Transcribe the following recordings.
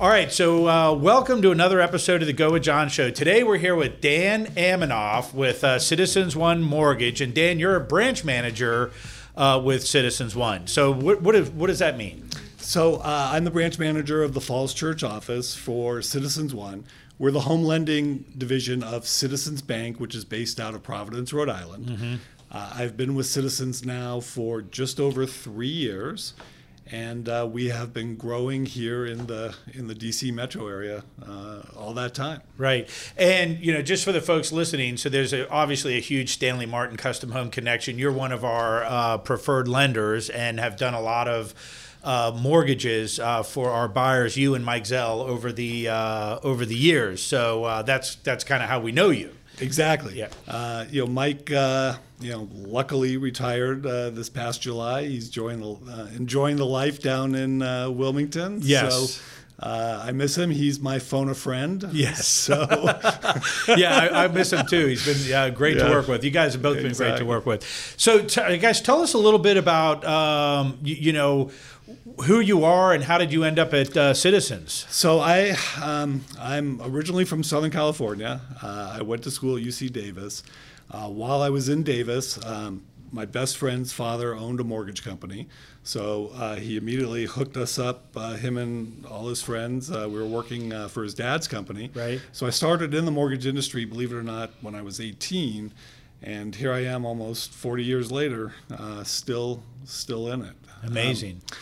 All right, so uh, welcome to another episode of the Go with John show. Today we're here with Dan Aminoff with uh, Citizens One Mortgage, and Dan, you're a branch manager uh, with Citizens One. So what what, is, what does that mean? So uh, I'm the branch manager of the Falls Church office for Citizens One. We're the home lending division of Citizens Bank, which is based out of Providence, Rhode Island. Uh, I've been with Citizens now for just over three years, and uh, we have been growing here in the in the DC metro area uh, all that time. Right. And, you know, just for the folks listening, so there's a, obviously a huge Stanley Martin custom home connection. You're one of our uh, preferred lenders and have done a lot of uh, mortgages uh, for our buyers, you and Mike Zell, over the uh, over the years. So uh, that's that's kind of how we know you. Exactly. Yeah. Uh, you know, Mike. Uh, you know, luckily retired uh, this past July. He's enjoying the uh, enjoying the life down in uh, Wilmington. Yes. So uh, I miss him. He's my phone a friend. Yes. So yeah, I, I miss him too. He's been uh, great to work with. You guys have both been great to work with. So, t- guys, tell us a little bit about um, you, you know who you are and how did you end up at uh, Citizens? so I um, I'm originally from Southern California. Uh, I went to school at UC Davis. Uh, while I was in Davis, um, my best friend's father owned a mortgage company. So uh, he immediately hooked us up, uh, him and all his friends. Uh, we were working uh, for his dad's company. Right. So I started in the mortgage industry, believe it or not, when I was 18, and here I am, almost 40 years later, uh, still still in it. Amazing. Um,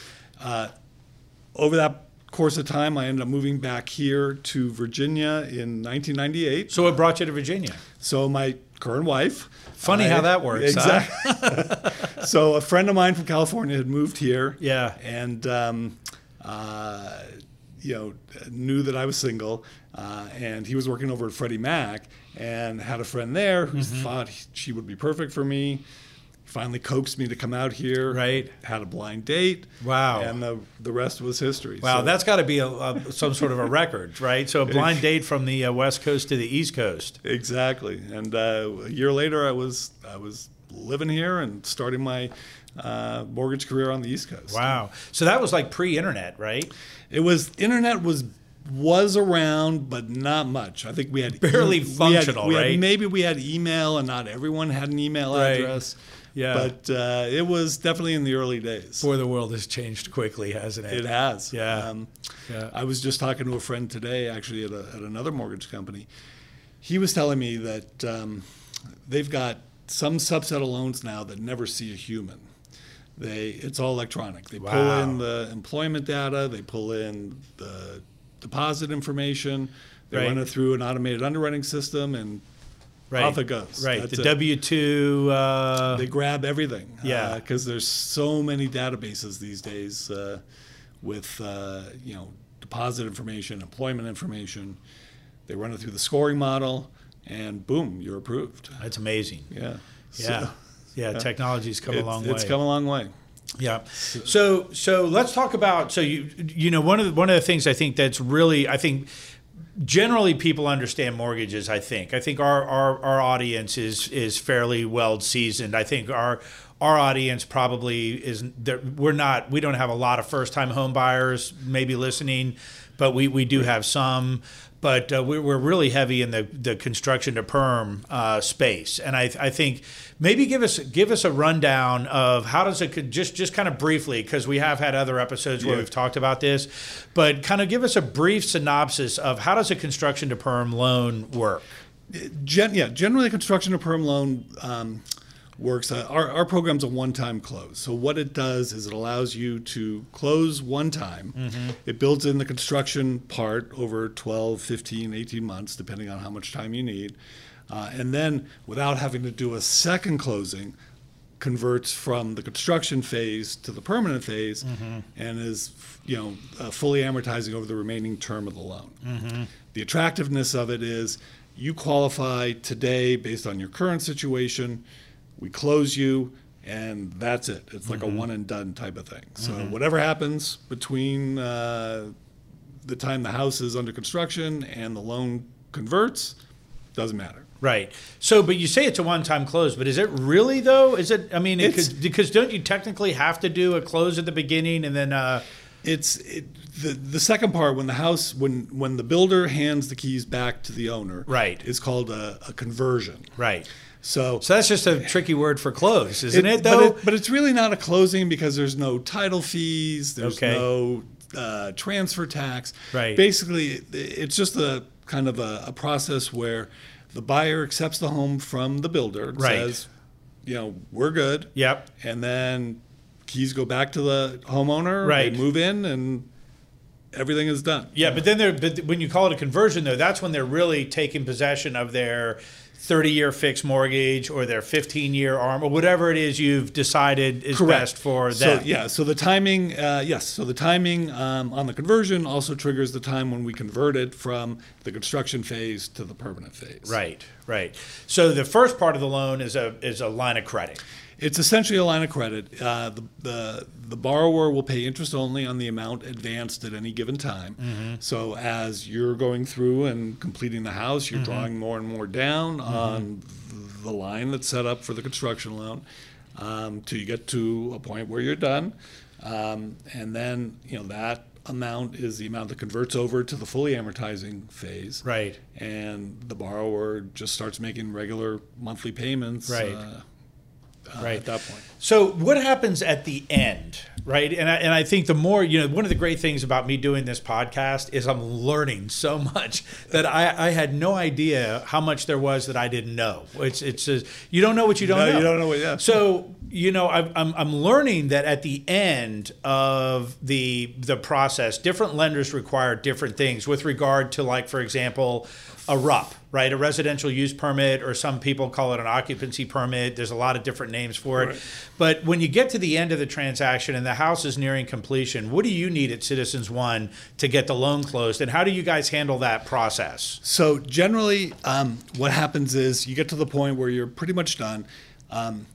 over that course of time, I ended up moving back here to Virginia in 1998. so, what brought you to Virginia? So my current wife. Funny I- how that works, huh? Exactly. so a friend of mine from California had moved here. Yeah. And um, uh, you know knew that I was single, uh, and he was working over at Freddie Mac, and had a friend there who Mm-hmm. thought he- she would be perfect for me. Finally coaxed me to come out here. Right. Had a blind date. Wow. And the the rest was history. Wow, So- that's got to be a, a, some sort of a record, right? So, a blind date from the uh, West Coast to the East Coast. Exactly. And uh, a year later, I was I was living here and starting my uh, mortgage career on the East Coast. Wow. So, that was like pre internet, right? It was internet was was around, but not much. I think we had Barely we had- functional, we had- right? maybe we had email, and not everyone had an email Right. address. Yeah. But uh, it was definitely in the early days. Boy, the world has changed quickly, hasn't it? It has. Yeah. Um, Yeah. I was just talking to a friend today, actually, at, a, at another mortgage company. He was telling me that um, they've got some subset of loans now that never see a human. They it's all electronic. They pull in the employment data, they pull in the deposit information, they Right. run it through an automated underwriting system, and Right. off it goes. Right. That's the. W 2. Uh, they grab everything. Yeah. Because there's so many databases these days uh, with uh, you know deposit information, employment information. They run it through the scoring model, and boom, you're approved. that's amazing. Yeah. Yeah. So yeah. Technology's come a long way. it's come a long way. Yeah. So so let's talk about so you you know one of the, one of the things I think that's really I think generally people understand mortgages I think. I think our our, our audience is is fairly well seasoned. I think our our audience probably is we're not we don't have a lot of first time home buyers maybe listening, but we we do have some but uh, we're, we're really heavy in the, the construction to perm uh, space, and I, I think maybe give us give us a rundown of how does it just just kind of briefly because we have had other episodes where Yeah. we've talked about this, but kind of give us a brief synopsis of how does a construction to perm loan work? Gen, yeah, generally a construction to perm loan um, works. Uh, our, our program's a one-time close. So what it does is it allows you to close one time. It builds in the construction part over 12, 15, 18 months, depending on how much time you need. Uh, and then without having to do a second closing, converts from the construction phase to the permanent phase and is you know uh, fully amortizing over the remaining term of the loan. The attractiveness of it is you qualify today based on your current situation. We close you, and that's it. It's like a one and done type of thing. So whatever happens between uh, the time the house is under construction and the loan converts doesn't matter. Right. So, but you say it's a one-time close, but is it really though? Is it? I mean, it could, because don't you technically have to do a close at the beginning and then? Uh, It's it, the the second part when the house when when the builder hands the keys back to the owner. Right. Is called a, a conversion. Right. So. So that's just a tricky word for close, isn't it? but, though. it, but it's really not a closing because there's no title fees. There's Okay. no uh, transfer tax. Right. Basically, it's just a kind of a, a process where the buyer accepts the home from the builder Right. says, you know, we're good. Yep. And then keys go back to the homeowner. Right. They move in and everything is done. Yeah, but then they're but when you call it a conversion though, that's when they're really taking possession of their 30 year fixed mortgage or their 15 year arm or whatever it is you've decided is best for them. So yeah, so the timing, uh, yes, so the timing um, on the conversion also triggers the time when we convert it from the construction phase to the permanent phase. Right, right. So the first part of the loan is a is a line of credit. It's essentially a line of credit. Uh, the, the the borrower will pay interest only on the amount advanced at any given time. Mm-hmm. So as you're going through and completing the house, Mm-hmm. you're drawing more and more down on the line that's set up for the construction loan um, till you get to a point where you're done, um, and then you know that amount is the amount that converts over to the fully amortizing phase. Right. And the borrower just starts making regular monthly payments. Right. Uh, Uh, right. At that point. So what happens at the end, right? And I, and I think the more you know, one of the great things about me doing this podcast is I'm learning so much that I, I had no idea how much there was that I didn't know. It's it's just, you don't know what you don't No, know. you don't know what- yeah. So you know, I'm, I'm I'm learning that at the end of the the process, different lenders require different things with regard to like, for example, a RUP, right? A residential use permit, or some people call it an occupancy permit. There's a lot of different names for it. Right. But when you get to the end of the transaction and the house is nearing completion, what do you need at Citizens One to get the loan closed? And how do you guys handle that process? So generally, um, what happens is you get to the point where you're pretty much done. Um,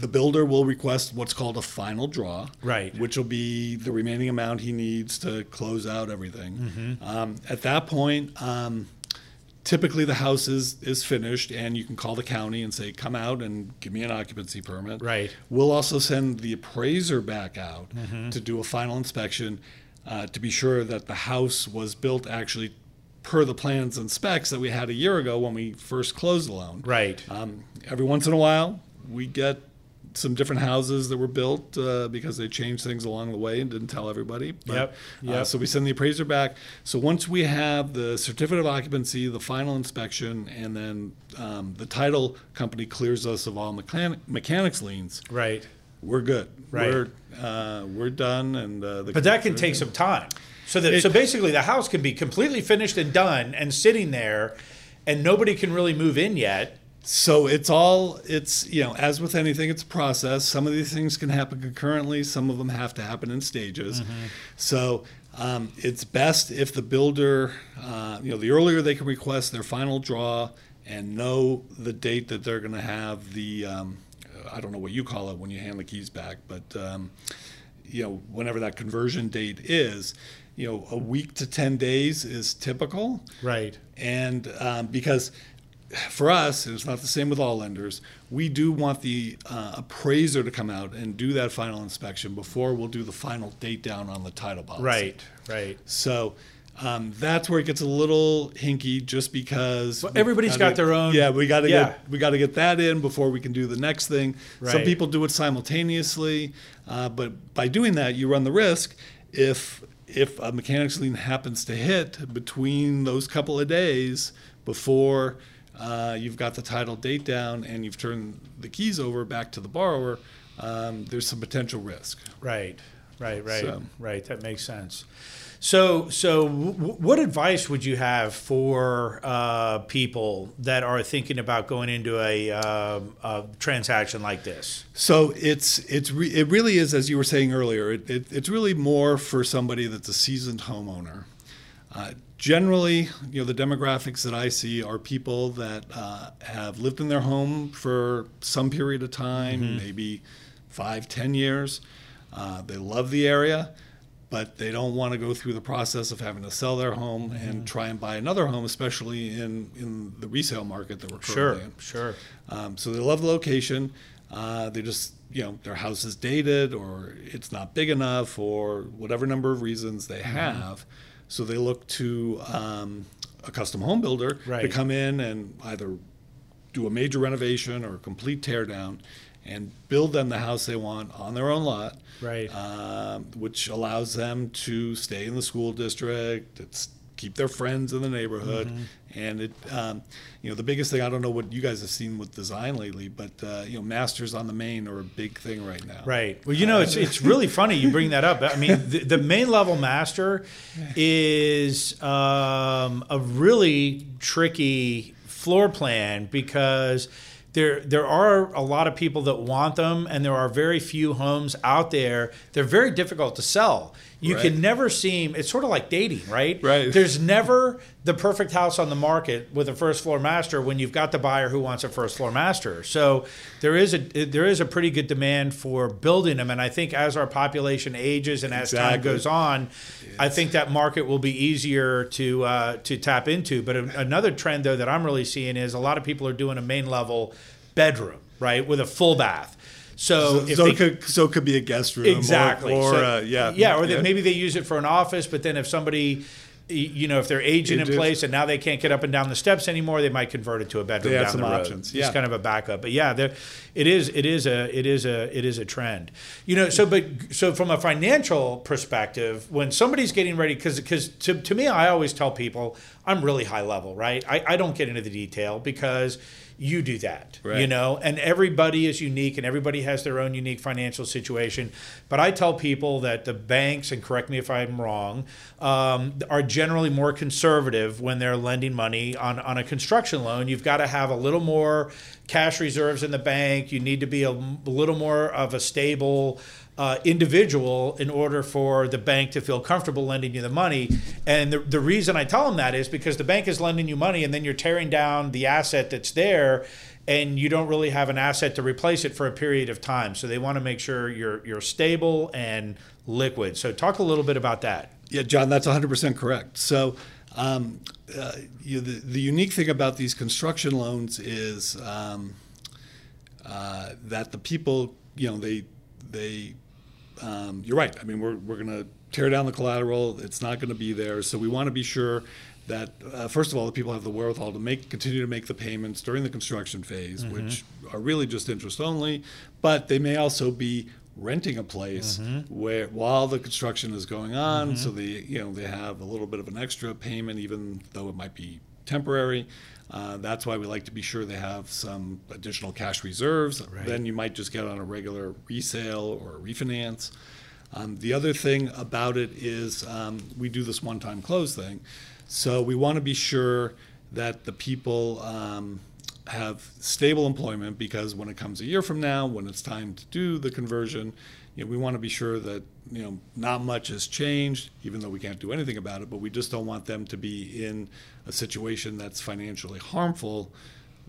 the, builder will request what's called a final draw, Right. Which will be the remaining amount he needs to close out everything. Mm-hmm. Um, at that point, um, typically the house is, is finished, and you can call the county and say, "Come out and give me an occupancy permit." Right. We'll also send the appraiser back out Mm-hmm. to do a final inspection uh, to be sure that the house was built actually per the plans and specs that we had a year ago when we first closed the loan. Right. Um, every once in a while, we get some different houses that were built uh, because they changed things along the way and didn't tell everybody. But, Yep, Uh, so we send the appraiser back. So once we have the certificate of occupancy, the final inspection, and then um, the title company clears us of all mechan- mechanics liens, Right. we're good. Right. We're uh, we're done, and uh, the But that can take some time. So that It- so basically the house can be completely finished and done and sitting there and nobody can really move in yet. So it's all it's you know as with anything, it's a process. Some of these things can happen concurrently. Some of them have to happen in stages. So um, it's best if the builder, uh, you know, the earlier they can request their final draw and know the date that they're going to have the. Um, I don't know what you call it when you hand the keys back, but um, you know whenever that conversion date is, you know a week to ten days is typical Right. and um, because for us, and it's not the same with all lenders, we do want the uh, appraiser to come out and do that final inspection before we'll do the final date down on the title policy. Right. Right. So um, that's where it gets a little hinky, just because Well, everybody's gotta- got their own- Yeah, we got to Yeah. get we got to get that in before we can do the next thing. Some people do it simultaneously, uh, but by doing that, you run the risk if if a mechanics lien happens to hit between those couple of days before uh, you've got the title date down and you've turned the keys over back to the borrower, um, there's some potential risk. Right, right, right, So- right. That makes sense. So, so w- what advice would you have for uh, people that are thinking about going into a, um a transaction like this? So it's it's re- it really is as you were saying earlier. It, it, it's really more for somebody that's a seasoned homeowner. Uh, generally, you know, the demographics that I see are people that uh, have lived in their home for some period of time, maybe five, ten years. Uh, they love the area, but they don't want to go through the process of having to sell their home and try and buy another home, especially in, in the resale market that we're currently Sure, in. sure. Um, so they love the location. Uh, they just, you know, their house is dated or it's not big enough or whatever number of reasons they Mm-hmm. So they look to um, a custom home builder to come in and either do a major renovation or a complete tear down and build them the house they want on their own lot Right. um, which allows them to stay in the school district, it's keep their friends in the neighborhood, Mm-hmm. and it, um, you know, the biggest thing I don't know what you guys have seen with design lately, but uh, you know, masters on the main are a big thing right now. Right. Well, you know, it's it's really funny you bring that up. I mean, the, the main level master is um, a really tricky floor plan because there there are a lot of people that want them, and there are very few homes out there. They're very difficult to sell. You Right. can never seem. It's sort of like dating, right? Right. There's never the perfect house on the market with a first floor master when you've got the buyer who wants a first floor master. So there is a there is a pretty good demand for building them, and I think as our population ages and as time goes on, I think that market will be easier to uh, to tap into. But a- another trend though that I'm really seeing is a lot of people are doing a main level bedroom, right, with a full bath. So, So, so they- it could so it could be a guest room, Exactly. or, So- uh, yeah, yeah, or that maybe they use it for an office, but then if somebody, you know, if they're aging in place and now they can't get up and down the steps anymore, they might convert it to a bedroom They have down some the road. options, It's kind of a backup, but yeah, there, it is, it is a, it is a, it is a trend. You know, so but so from a financial perspective, when somebody's getting ready, because because to, to me, I always tell people I'm really high level, right? I, I don't get into the detail because you do that, you know, and everybody is unique and everybody has their own unique financial situation. But I tell people that the banks, and correct me if I'm wrong, um, are generally more conservative when they're lending money on, on a construction loan. You've got to have a little more cash reserves in the bank. You need to be a little more of a stable uh, individual in order for the bank to feel comfortable lending you the money. And the, the reason I tell them that is because the bank is lending you money and then you're tearing down the asset that's there and you don't really have an asset to replace it for a period of time. So they want to make sure you're you're stable and liquid. So talk a little bit about that. Yeah, John, that's 100% correct. So, um, uh, you the, the unique thing about these construction loans is um, uh, that the people, you know, they, they, um, you're right. I mean, we're, we're going to tear down the collateral. It's not going to be there. So we want to be sure that, uh, first of all, the people have the wherewithal to make, continue to make the payments during the construction phase, which are really just interest only, but they may also be renting a place where while the construction is going on so they you know they have a little bit of an extra payment even though it might be temporary. Uh, that's why we like to be sure they have some additional cash reserves. Then you might just get on a regular resale or refinance. Um, the other thing about it is um, we do this one-time close thing. So we want to be sure that the people um, have stable employment because when it comes a year from now, when it's time to do the conversion, you know, we want to be sure that you know not much has changed, even though we can't do anything about it. But we just don't want them to be in a situation that's financially harmful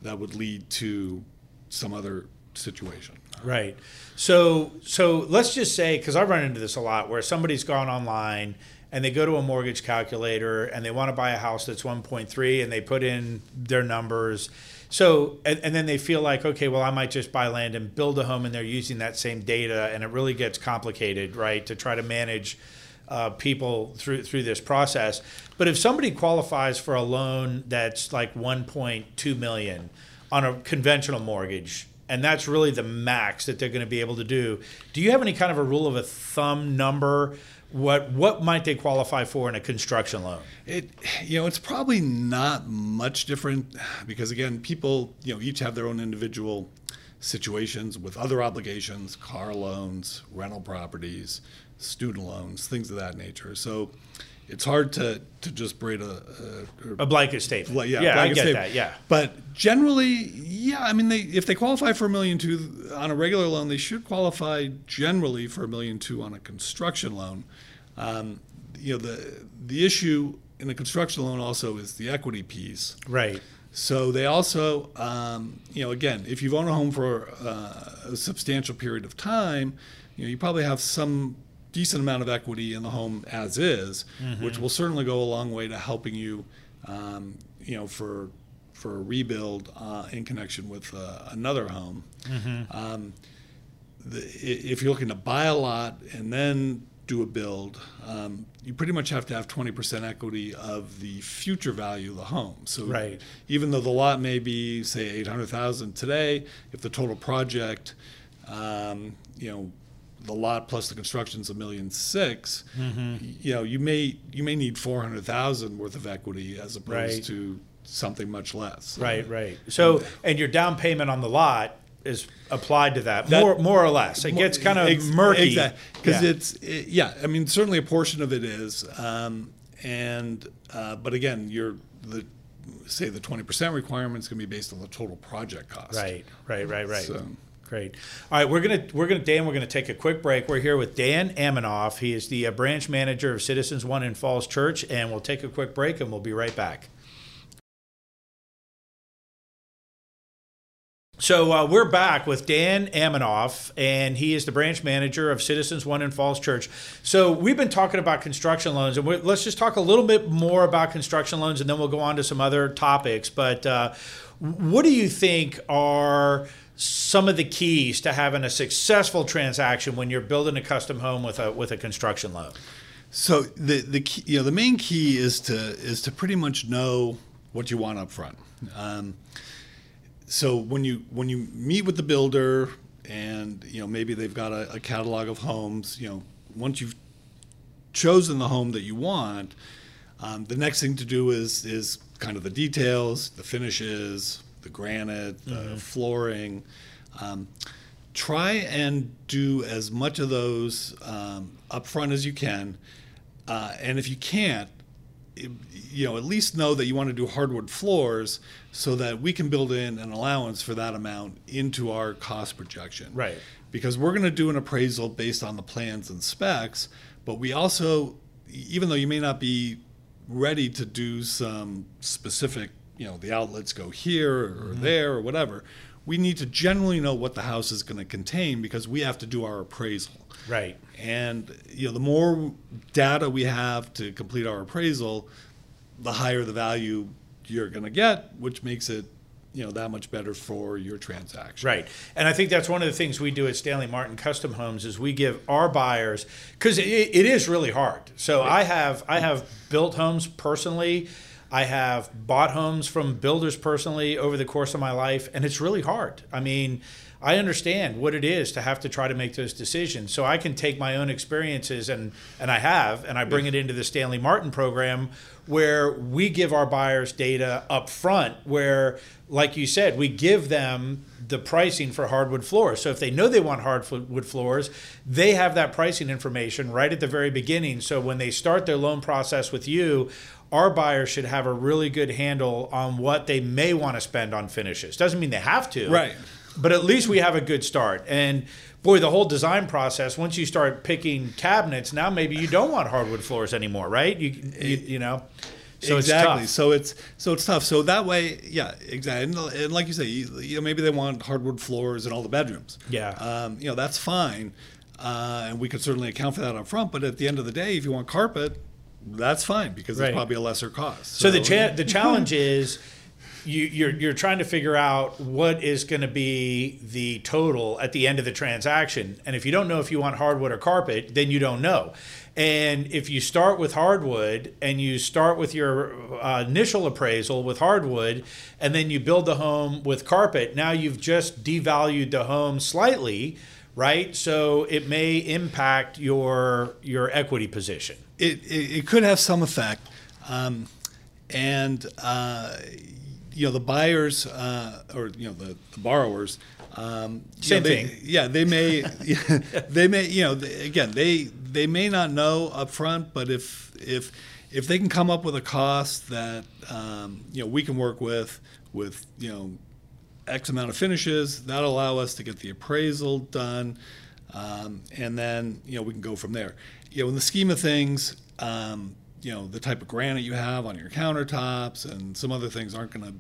that would lead to some other situation. Right. So so let's just say because I run into this a lot where somebody's gone online and they go to a mortgage calculator and they want to buy a house that's 1.3 and they put in their numbers. So and, and then they feel like okay, well I might just buy land and build a home and they're using that same data and it really gets complicated, right? To try to manage uh, people through through this process. But if somebody qualifies for a loan that's like 1.2 million on a conventional mortgage, and that's really the max that they're going to be able to do. Do you have any kind of a rule of a thumb number? What what might they qualify for in a construction loan? It, you know, it's probably not much different because again, people, you know, each have their own individual situations with other obligations, car loans, rental properties, student loans, things of that nature. So it's hard to, to just braid a, a, A blanket statement. Yeah, yeah, I get statement. that. Yeah, But generally, yeah, I mean, they if they qualify for a million two on a regular loan, they should qualify generally for a million two on a construction loan. Um, you know, the the issue in a construction loan also is the equity piece. right. So they also, um, you know, again, if you've owned a home for uh, a substantial period of time, you know, you probably have some decent amount of equity in the home as is, which will certainly go a long way to helping you, um, you know, for for a rebuild uh, in connection with uh, another home. Um, the, if you're looking to buy a lot and then do a build, um, you pretty much have to have 20% equity of the future value of the home. So Right. even though the lot may be say 800,000 today, if the total project, um, you know, the lot plus the construction's a million six, Mm-hmm. you know, you may you may need 400,000 worth of equity as opposed Right. to something much less. Right, right. So, and your down payment on the lot is applied to that, That- more, more or less. It gets kind of Ex- murky. Exactly. Because Yeah. it's, it- yeah, I mean, certainly a portion of it is. Um, and, uh, but again, you're, the, say the 20% requirement is going to be based on the total project cost. Right, right, right, right. So- Great. All right, we're gonna we're gonna Dan. We're gonna take a quick break. We're here with Dan Amanoff. He is the uh, branch manager of Citizens One in Falls Church, and we'll take a quick break, and we'll be right back. So uh, we're back with Dan Amanoff, and he is the branch manager of Citizens One in Falls Church. So we've been talking about construction loans, and let's just talk a little bit more about construction loans, and then we'll go on to some other topics. But uh, what do you think are some of the keys to having a successful transaction when you're building a custom home with a with a construction loan? So the, the key, you know, the main key is to, is to pretty much know what you want up front. Um, so when you when you meet with the builder and you know maybe they've got a, a catalog of homes you know once you've chosen the home that you want um, the next thing to do is is kind of the details the finishes the granite the flooring um, try and do as much of those um, up front as you can uh, and if you can't you know, at least know that you want to do hardwood floors so that we can build in an allowance for that amount into our cost projection. Right. Because we're going to do an appraisal based on the plans and specs, but we also, even though you may not be ready to do some specific, you know, the outlets go here or mm-hmm. there or whatever, we need to generally know what the house is going to contain because we have to do our appraisal. Right. And you know, the more data we have to complete our appraisal, the higher the value you're going to get, which makes it you know that much better for your transaction. Right. And I think that's one of the things we do at Stanley Martin Custom Homes is we give our buyers because it, it is really hard. So I have I have built homes personally. I have bought homes from builders personally over the course of my life, and it's really hard. I mean, I understand what it is to have to try to make those decisions. So I can take my own experiences and and I have, and I bring it into the Stanley Martin program where we give our buyers data up front where like you said, we give them the pricing for hardwood floors. So if they know they want hardwood floors, they have that pricing information right at the very beginning. So when they start their loan process with you, our buyers should have a really good handle on what they may want to spend on finishes. Doesn't mean they have to. Right. But at least we have a good start. And boy, the whole design process, once you start picking cabinets, now maybe you don't want hardwood floors anymore, right? You you, you know. So exactly. it's. So it's so it's tough. So that way, yeah, exactly. And, and like you say, you, you know, maybe they want hardwood floors in all the bedrooms. Yeah. Um, you know, that's fine, uh, and we could certainly account for that up front. But at the end of the day, if you want carpet, that's fine because Right. it's probably a lesser cost. So the cha- the challenge is you, you're you're trying to figure out what is going to be the total at the end of the transaction, and if you don't know if you want hardwood or carpet, then you don't know. And if you start with hardwood and you start with your uh, initial appraisal with hardwood, and then you build the home with carpet, now you've just devalued the home slightly, right? So it may impact your your equity position. it, it, it could have some effect. Um, and, uh, you know, the buyers uh, or, you know, the, the borrowers. Um, Same know, they- thing. Yeah, they may, they may, you know, they, again, they they may not know up front, but if if if they can come up with a cost that um, you know we can work with with you know X amount of finishes. That'll allow us to get the appraisal done, um, and then you know we can go from there. You know, in the scheme of things, um, you know the type of granite you have on your countertops and some other things aren't going to,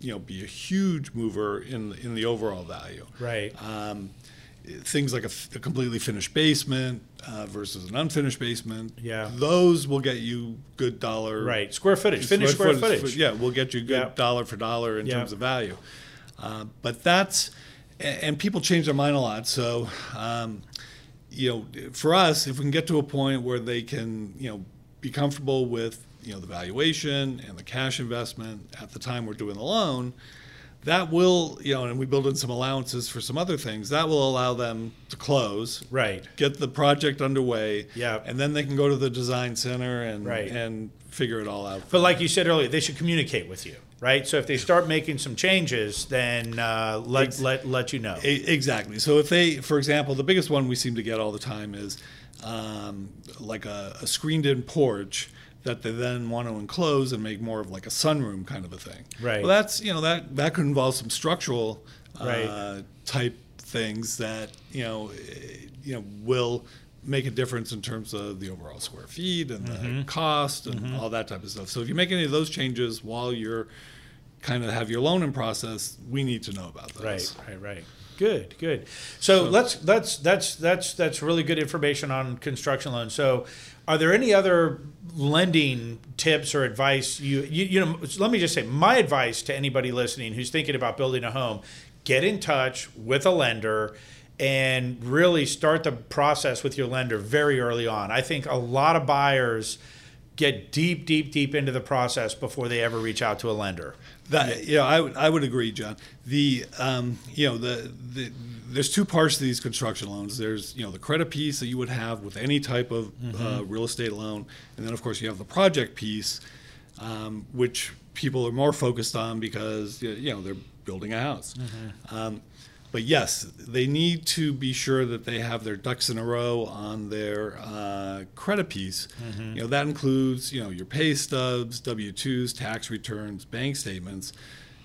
you know, be a huge mover in in the overall value. Right. Um, things like a completely finished basement uh, versus an unfinished basement. Yeah. those will get you good dollar. Right. Square footage. Finished square footage. Yeah, we'll get you good Yeah. dollar for dollar in Yeah. terms of value. Uh, but that's and people change their mind a lot. So, um, you know, for us, if we can get to a point where they can, you know, be comfortable with, you know, the valuation and the cash investment at the time we're doing the loan, that will, you know, and we build in some allowances for some other things, that will allow them to close, Right. get the project underway, Yeah. and then they can go to the design center and Right. and figure it all out. But like you said earlier, they should communicate with you, right? So if they start making some changes, then uh, let Ex- let let you know. Exactly. So if they, for example, the biggest one we seem to get all the time is um, like a, a screened-in porch that they then want to enclose and make more of like a sunroom kind of a thing. Right. Well, that's you know that that could involve some structural uh, Right. type things that you know eh, you know will make a difference in terms of the overall square feet and Mm-hmm. the cost and all that type of stuff. So if you make any of those changes while you're kind of have your loan in process, we need to know about those. Right, right, right. Good, good. So, let's that's that's that's that's really good information on construction loans. So, are there any other lending tips or advice you you, you know? Let me just say, my advice to anybody listening who's thinking about building a home: get in touch with a lender and really start the process with your lender very early on. I think a lot of buyers get deep, deep, deep into the process before they ever reach out to a lender. That you know, I would I would agree, John. The um, you know the, the there's two parts to these construction loans. There's you know the credit piece that you would have with any type of uh, real estate loan, and then of course you have the project piece, um, which people are more focused on because you know they're building a house. Um, but yes, they need to be sure that they have their ducks in a row on their uh, credit piece. You know that includes you know your pay stubs, W twos, tax returns, bank statements.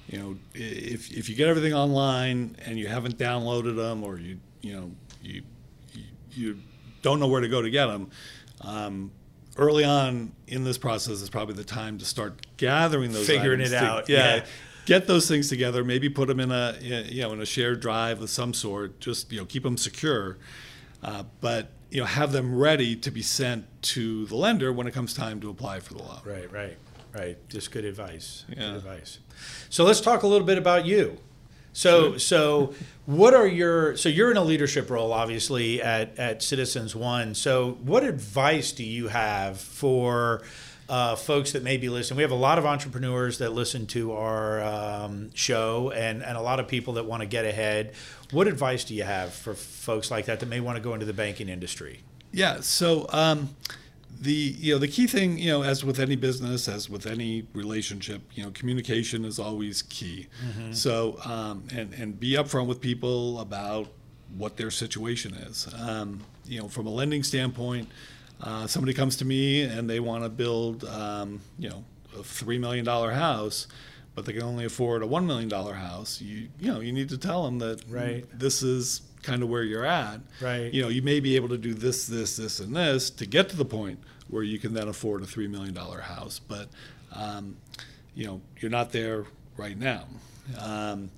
You know if if you get everything online and you haven't downloaded them or you you know you you, you don't know where to go to get them. Um, Early on in this process is probably the time to start gathering those Figuring items it out, yeah, yeah. Get those things together. Maybe put them in a you know in a shared drive of some sort. Just you know keep them secure, uh, but you know have them ready to be sent to the lender when it comes time to apply for the loan. Right, right, right. Just good advice. Yeah. Good advice. So let's talk a little bit about you. So, so what are your? So you're in a leadership role, obviously at at Citizens One. So, what advice do you have for? Uh, folks that may be listening, we have a lot of entrepreneurs that listen to our um, show, and, and a lot of people that want to get ahead. What advice do you have for folks like that that may want to go into the banking industry? Yeah. So um, the you know the key thing you know as with any business as with any relationship you know communication is always key. So um, and and be upfront with people about what their situation is. Um, you know from a lending standpoint, uh, somebody comes to me and they want to build um, you know a three million dollar house. But they can only afford a one million dollar house. You you know you need to tell them that Right. this is kind of where you're at. Right. You know, you may be able to do this, this, this, and this to get to the point where you can then afford a three million dollar house. But um, you know, you're not there right now. Um,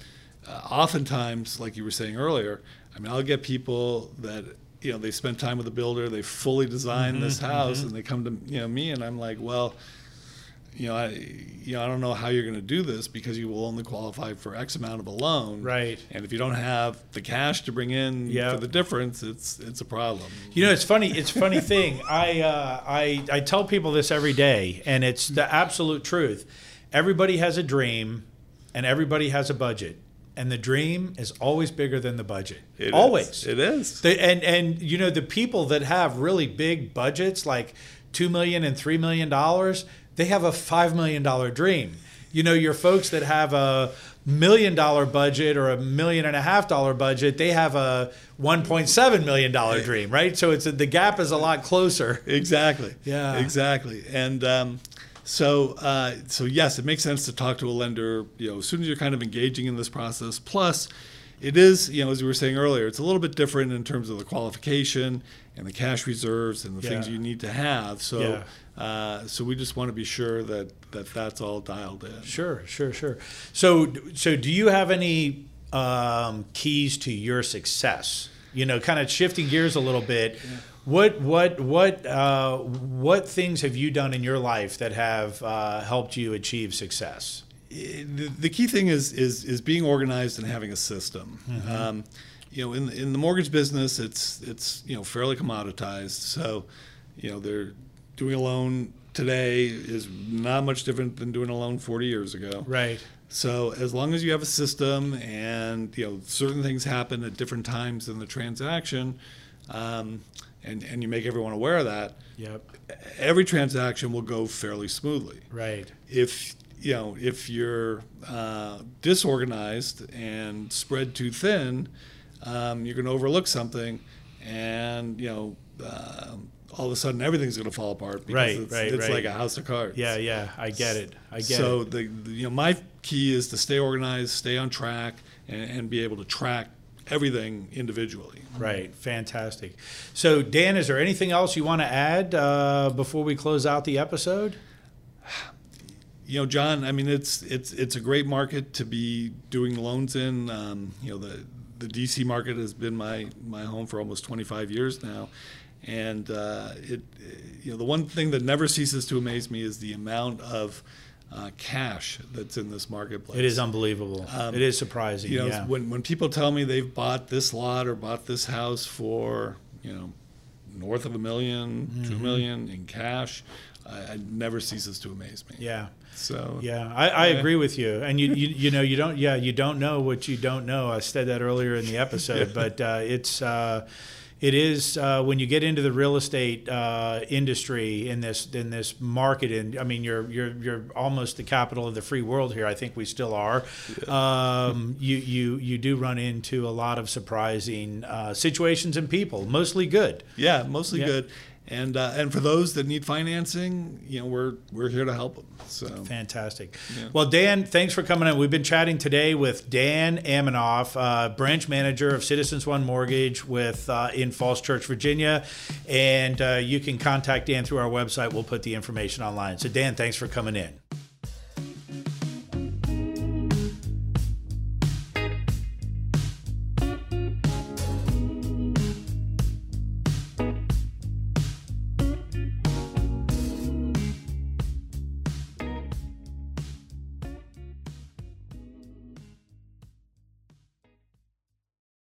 uh, oftentimes, like you were saying earlier, I mean, I'll get people that you know they spend time with the builder, they fully designed this house, and they come to you know me, and I'm like, well. You know, I, you know, I don't know how you're going to do this because you will only qualify for X amount of a loan, Right. and if you don't have the cash to bring in Yeah. for the difference, it's it's a problem. You know, it's funny. It's a funny thing. I, uh, I I tell people this every day, and it's the absolute truth. Everybody has a dream, and everybody has a budget, and the dream is always bigger than the budget. It is. always. it is. The, and and you know the people that have really big budgets, like two million and three million dollars, they have a five million dollar dream. You know, your folks that have a million dollar budget or a million and a half dollar budget, they have a one point seven million dollar dream, right? So it's a, the gap is a lot closer. Exactly. Yeah. Exactly. And um, so, uh, so yes, it makes sense to talk to a lender. You know, as soon as you're kind of engaging in this process. Plus, it is, you know, as we were saying earlier, it's a little bit different in terms of the qualification and the cash reserves and the things you need to have. So, Yeah. uh, so we just want to be sure that that that's all dialed in. Sure, sure, sure. So, so do you have any um, keys to your success? You know, kind of shifting gears a little bit. What what what uh, what things have you done in your life that have uh, helped you achieve success? the, the key thing is is is being organized and having a system. Mm-hmm. Um, you know, in in the mortgage business, it's it's you know fairly commoditized. So, you know, they're doing a loan today is not much different than doing a loan 40 years ago. Right. So as long as you have a system and you know certain things happen at different times in the transaction, um, and and you make everyone aware of that, Yep. every transaction will go fairly smoothly Right. if you know if you're uh, disorganized and spread too thin, um, you're going to overlook something, and you know um all of a sudden everything's going to fall apart because Right, it's, right, it's right. like a house of cards. Yeah. Yeah. I get it. I get so it. the, the you know my key is to stay organized, stay on track, and, and be able to track everything individually. Right. Fantastic. So, Dan, is there anything else you want to add uh, before we close out the episode? you know, John, I mean, it's it's it's a great market to be doing loans in. Um, you know, the the DC market has been my my home for almost 25 years now, and uh, it you know the one thing that never ceases to amaze me is the amount of uh, cash that's in this marketplace. It is unbelievable. Um, it is surprising. You know, yeah. when when people tell me they've bought this lot or bought this house for you know north of a 1000000 two million in cash, I, it never ceases to amaze me. yeah. So Yeah, I, I Yeah. agree with you. And you, you, you know, you don't, yeah, you don't know what you don't know. I said that earlier in the episode, but uh, it's, uh, it is uh, when you get into the real estate uh, industry in this in this market, and I mean, you're you're you're almost the capital of the free world here. I think we still are. Um, you you you do run into a lot of surprising uh, situations and people, mostly good. Yeah, mostly Yeah. good. And uh, and for those that need financing, you know, we're we're here to help them. So Fantastic. Yeah. Well, Dan, thanks for coming in. We've been chatting today with Dan Amanoff, uh, branch manager of Citizens One Mortgage with uh, in Falls Church, Virginia, and uh, you can contact Dan through our website. We'll put the information online. So, Dan, thanks for coming in.